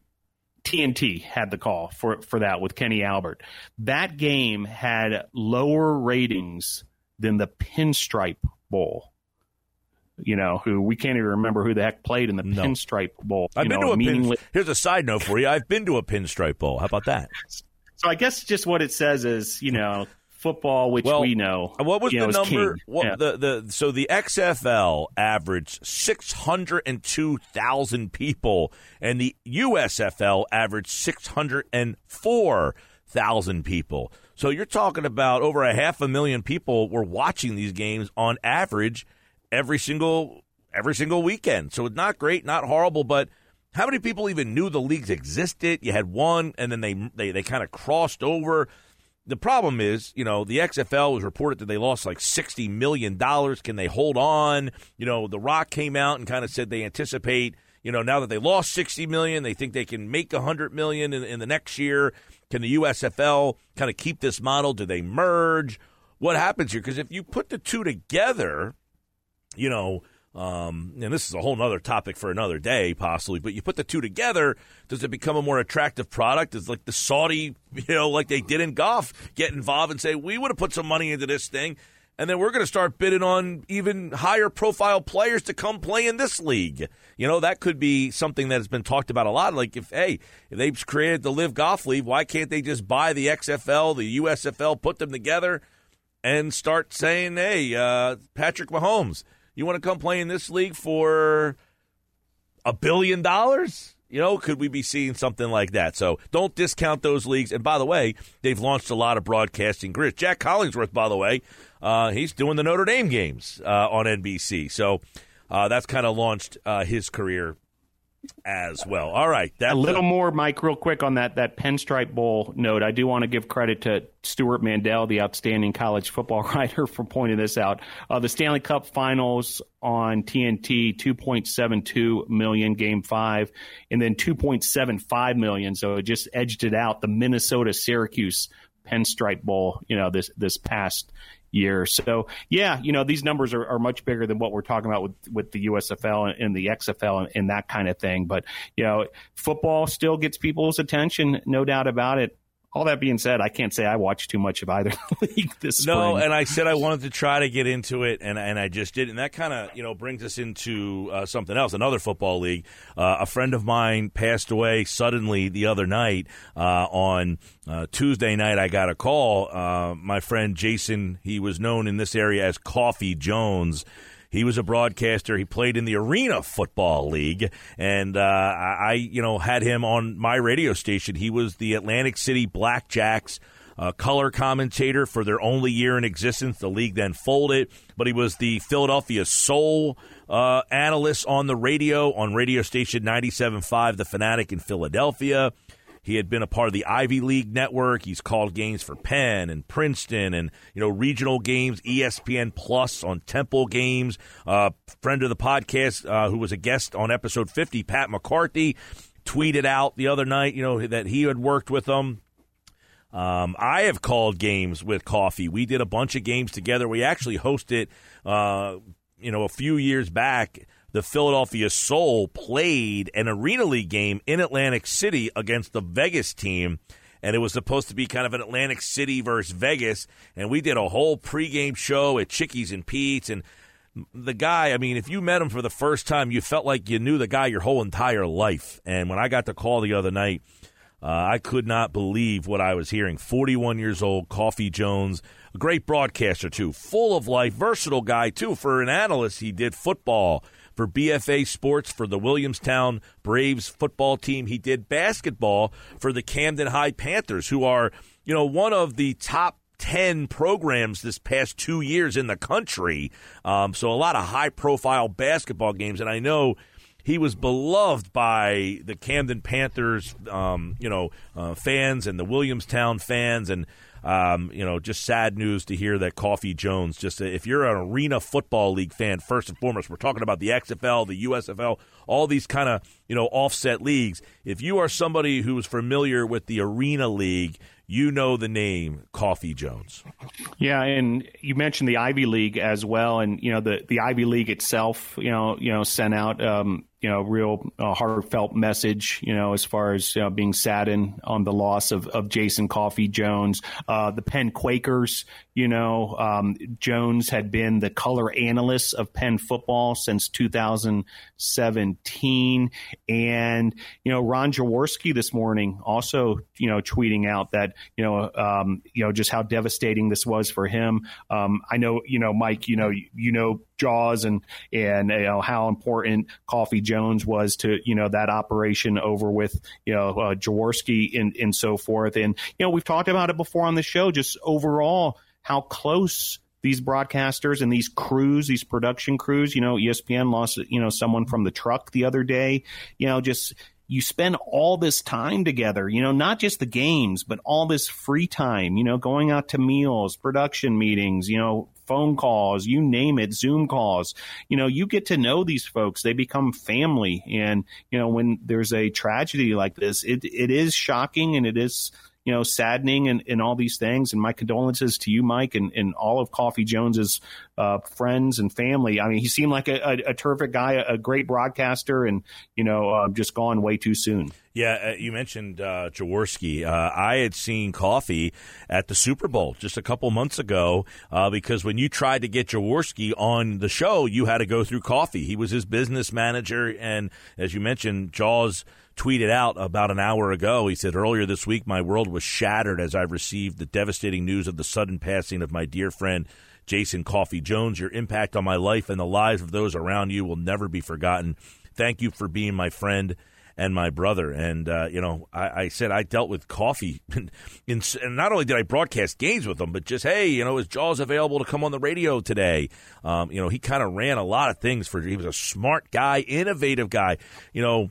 [SPEAKER 2] TNT had the call for for that with Kenny Albert. That game had lower ratings than the Pinstripe Bowl. you know, who we can't even remember who the heck played in the no. Pinstripe Bowl.
[SPEAKER 1] I've been
[SPEAKER 2] know,
[SPEAKER 1] to a meaningless... pin. Here's a side note for you. I've been to a Pinstripe Bowl. How about that?
[SPEAKER 2] So I guess just what it says is, you know, football, which
[SPEAKER 1] well,
[SPEAKER 2] we know.
[SPEAKER 1] Uh, what was
[SPEAKER 2] the
[SPEAKER 1] know, number?
[SPEAKER 2] What,
[SPEAKER 1] yeah. the, the so the XFL averaged six hundred and two thousand people, and the USFL averaged six hundred and four thousand people. So you're talking about over a half a million people were watching these games on average every single every single weekend. So it's not great, not horrible, but how many people even knew the leagues existed? You had one, and then they they, they kind of crossed over. The problem is, you know, the XFL was reported that they lost like sixty million dollars. Can they hold on? You know, The Rock came out and kind of said they anticipate. You know, now that they lost sixty million, they think they can make a hundred million in, in the next year. Can the USFL kind of keep this model? Do they merge? What happens here? Because if you put the two together, you know, um, and this is a whole other topic for another day, possibly. But you put the two together, does it become a more attractive product? Is like the Saudi, you know, like they did in golf, get involved and say we would have put some money into this thing, and then we're going to start bidding on even higher profile players to come play in this league. You know, that could be something that has been talked about a lot. Like if hey, if they've created the Live Golf League, why can't they just buy the XFL, the USFL, put them together, and start saying, hey, uh, Patrick Mahomes, you want to come play in this league for a billion dollars? You know, could we be seeing something like that? So don't discount those leagues. And by the way, they've launched a lot of broadcasting grids. Jac Collinsworth, by the way, uh, he's doing the Notre Dame games uh, on NBC. So uh, that's kind of launched uh, his career as well. All right,
[SPEAKER 2] a little more, Mike, real quick on that that Pinstripe Bowl note. I do want to give credit to Stewart Mandel, the outstanding college football writer, for pointing this out. Uh, the Stanley Cup Finals on TNT, two point seven two million, Game Five, and then two point seven five million. So it just edged it out. The Minnesota Syracuse Pinstripe Bowl, you know, this this past year. So yeah, you know these numbers are, are much bigger than what we're talking about with with the USFL and, and the XFL and, and, that kind of thing. But you know, football still gets people's attention, no doubt about it all that being said, I can't say I watched too much of either league this
[SPEAKER 1] no,
[SPEAKER 2] spring.
[SPEAKER 1] and I said I wanted to try to get into it, and and I just did, and that kind of you know brings us into uh, something else, another football league. Uh, a friend of mine passed away suddenly the other night uh, on uh, Tuesday night. I got a call. Uh, my friend Jason, he was known in this area as Coffee Jones. He was a broadcaster. He played in the Arena Football League, and uh, I, you know, had him on my radio station. He was the Atlantic City Blackjacks. Uh, color commentator for their only year in existence. The league then folded, but he was the Philadelphia Soul uh, analyst on the radio on radio station 97.5, The Fanatic in Philadelphia. He had been a part of the Ivy League network. He's called games for Penn and Princeton and you know regional games, ESPN Plus on Temple games. Uh, friend of the podcast uh, who was a guest on episode 50, Pat McCarthy, tweeted out the other night, you know, that he had worked with them. Um, I have called games with Coffee. We did a bunch of games together. We actually hosted, uh, you know, a few years back the Philadelphia Soul played an Arena League game in Atlantic City against the Vegas team. And it was supposed to be kind of an Atlantic City versus Vegas. And we did a whole pregame show at Chickies and Pete's. And the guy, I mean, if you met him for the first time, you felt like you knew the guy your whole entire life. And when I got the call the other night, uh, I could not believe what I was hearing. 41 years old, Coffee Jones, a great broadcaster, too, full of life, versatile guy, too. For an analyst, he did football, for BFA Sports for the Williamstown Braves football team. He did basketball for the Camden High Panthers, who are, you know, one of the top 10 programs this past two years in the country. Um, so a lot of high profile basketball games. And I know he was beloved by the Camden Panthers, um, you know, uh, fans and the Williamstown fans. And um, you know, just sad news to hear that Coffee Jones. Just if you're an Arena Football League fan, first and foremost, we're talking about the XFL, the USFL, all these kind of you know offset leagues. If you are somebody who is familiar with the Arena League, you know the name Coffee Jones.
[SPEAKER 2] Yeah, and you mentioned the Ivy League as well, and you know the the Ivy League itself, you know, you know, sent out um, you know, real uh, heartfelt message, you know, as far as you know, being saddened on the loss of, of Jason Coffee Jones. Uh, the Penn Quakers, you know, um, Jones had been the color analyst of Penn football since 2017. And, you know, Ron Jaworski this morning also, you know, tweeting out that, you know, um, you know, just how devastating this was for him. Um, I know, you know, Mike, you know, you, you know, Jaws and and you know how important Coffee Jones was to you know that operation over with you know uh, Jaworski and and so forth. And you know we've talked about it before on the show. Just overall, how close these broadcasters and these crews, these production crews. You know, ESPN lost you know someone from the truck the other day. You know, just you spend all this time together, you know, not just the games, but all this free time, you know, going out to meals, production meetings, you know, phone calls, you name it, Zoom calls. You know, you get to know these folks. They become family. And, you know, when there's a tragedy like this, it, it is shocking and it is, you know, saddening and, and all these things. And my condolences to you, Mike, and, and all of Coffee Jones's uh, friends and family. I mean, he seemed like a, a, a terrific guy, a, great broadcaster, and, you know, uh, just gone way too soon.
[SPEAKER 1] Yeah, uh, you mentioned uh, Jaworski. Uh, I had seen Coffee at the Super Bowl just a couple months ago uh, because when you tried to get Jaworski on the show, you had to go through Coffee. He was his business manager, and as you mentioned, Jaws tweeted out about an hour ago. He said, Earlier this week, my world was shattered as I received the devastating news of the sudden passing of my dear friend, Jason Coffee Jones. Your impact on my life and the lives of those around you will never be forgotten. Thank you for being my friend and my brother. And, uh, you know, I, I, said I dealt with coffee. in, and not only did I broadcast games with him, but just, hey, you know, is Jaws available to come on the radio today? Um, you know, he kind of ran a lot of things for, he was a smart guy, innovative guy. You know,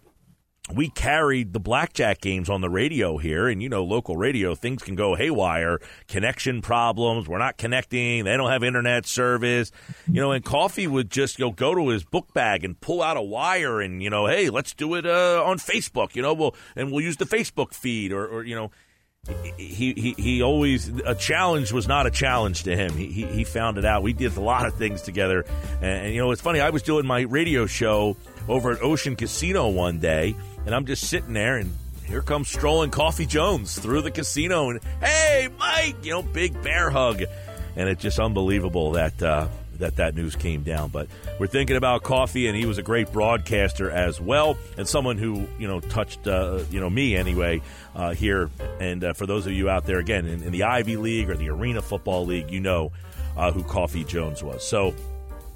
[SPEAKER 1] we carried the blackjack games on the radio here, and you know, local radio, things can go haywire, connection problems, we're not connecting, they don't have internet service, you know, and Coffee would just you know, go to his book bag and pull out a wire and, you know, hey, let's do it uh, on Facebook, you know, we'll, and we'll use the Facebook feed or, or you know, he, he, he always a challenge was not a challenge to him. He, he, he found it out. We did a lot of things together, and, and you know it's funny. I was doing my radio show over at Ocean Casino one day, and I'm just sitting there, and here comes strolling Coffee Jones through the casino, and hey, Mike, you know, big bear hug, and it's just unbelievable that uh, that that news came down. But we're thinking about Coffee, and he was a great broadcaster as well, and someone who you know touched uh, you know me anyway uh, here. And uh, for those of you out there, again in, in, the Ivy League or the Arena Football League, you know uh, who Coffee Jones was. So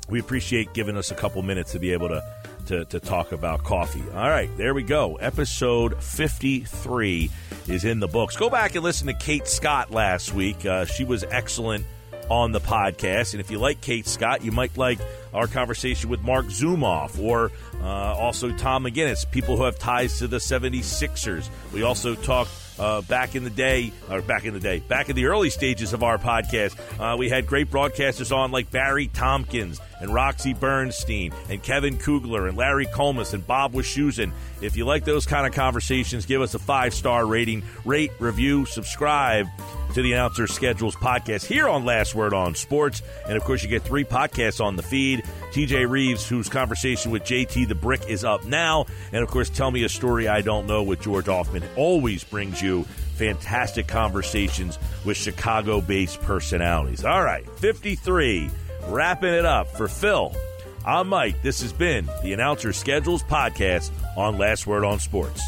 [SPEAKER 1] we appreciate giving us a couple minutes to be able to to, to talk about coffee. All right, there we go. Episode 53 is in the books. Go back and listen to Kate Scott last week. Uh, she was excellent on the podcast. And if you like Kate Scott, you might like our conversation with Marc Zumoff or uh, also Tom McGinnis, people who have ties to the 76ers. We also talked uh, back in the day, or back in the day, back in the early stages of our podcast, uh, we had great broadcasters on like Barry Tompkins and Roxy Bernstein and Kevin Kugler and Larry Collmus and Bob Wischusen. If you like those kind of conversations, give us a five star rating, rate, review, subscribe to the Announcer Schedules podcast here on Last Word on Sports. And of course, you get three podcasts on the feed. TJ Reeves, whose conversation with JT the Brick is up now. And of course, Tell Me a Story I Don't Know with George Hoffman always brings you fantastic conversations with Chicago based personalities. All right, 53, wrapping it up for Phil. I'm Mike. This has been the Announcer Schedules podcast on Last Word on Sports.